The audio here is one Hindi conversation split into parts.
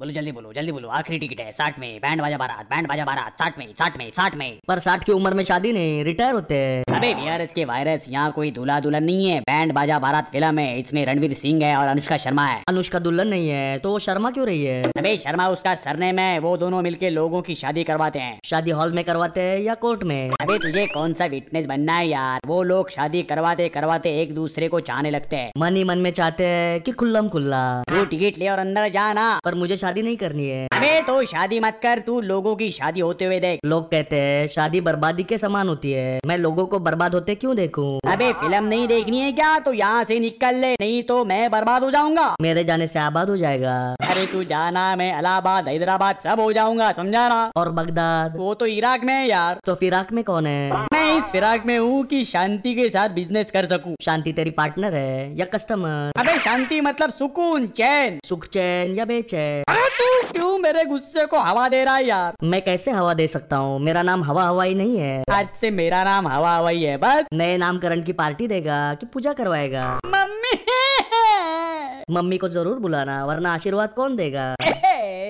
बोलो, जल्दी बोलो जल्दी बोलो। आखिरी टिकट है, साठ में। बैंड बाजा बारात, बैंड बाजा बारात, साठ में साठ में साठ में। पर साठ की उम्र में शादी नहीं, रिटायर होते हैं। अबे वीआरएस के वायरस यहाँ कोई दूल्हा दुल्हन नहीं है। बैंड बाजा भारत फ़िल्म है इसमें रणवीर सिंह है और अनुष्का शर्मा है। अनुष्का दुल्हन नहीं है तो वो शर्मा क्यों रही है? अबे शर्मा उसका सरनेम है वो दोनों मिलके लोगों की शादी करवाते हैं। शादी हॉल में करवाते हैं या कोर्ट में? अबे तुझे कौन सा विटनेस बनना है यार? वो लोग शादी करवाते करवाते एक दूसरे को चाहने लगते हैं। मन ही मन में चाहते हैं कि खुल्लम खुल्ला। तू टिकट ले और अंदर जाना पर मुझे शादी नहीं करनी है। अबे तो शादी मत कर तू लोगों की शादी होते हुए देख। लोग कहते हैं शादी बर्बादी के समान होती है। मैं लोगों को बर्बाद होते क्यों देखूँ? अबे फ़िल्म नहीं देखनी है क्या? तो यहाँ से निकल ले नहीं तो मैं बर्बाद हो जाऊँगा। मेरे जाने से आबाद हो जाएगा। अरे तू जाना मैं इलाहाबाद हैदराबाद सब हो जाऊँगा समझा ना? और बगदाद? वो तो इराक में है यार। तो फिराक में कौन है? मैं इस फिराक में हूँ की शांति के साथ बिज़नेस कर सकूँ। शांति तेरी पार्टनर है या कस्टमर अबे शांति मतलब सुकून चैन। सुख चैन या बेचैन? तू क्यों मेरे गुस्से को हवा दे रहा है यार। मैं कैसे हवा दे सकता हूँ? मेरा नाम हवा हवाई नहीं है। आज से मेरा नाम हवा हवाई है बस। नए नामकरण की पार्टी देगा कि पूजा करवाएगा। मम्मी। मम्मी को ज़रूर बुलाना वरना आशीर्वाद कौन देगा?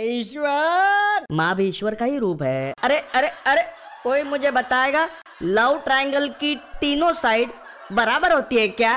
ईश्वर। माँ भी ईश्वर का ही रूप है। अरे अरे अरे कोई मुझे बताएगा? लव ट्रायंगल की तीनों साइड बराबर होती है क्या?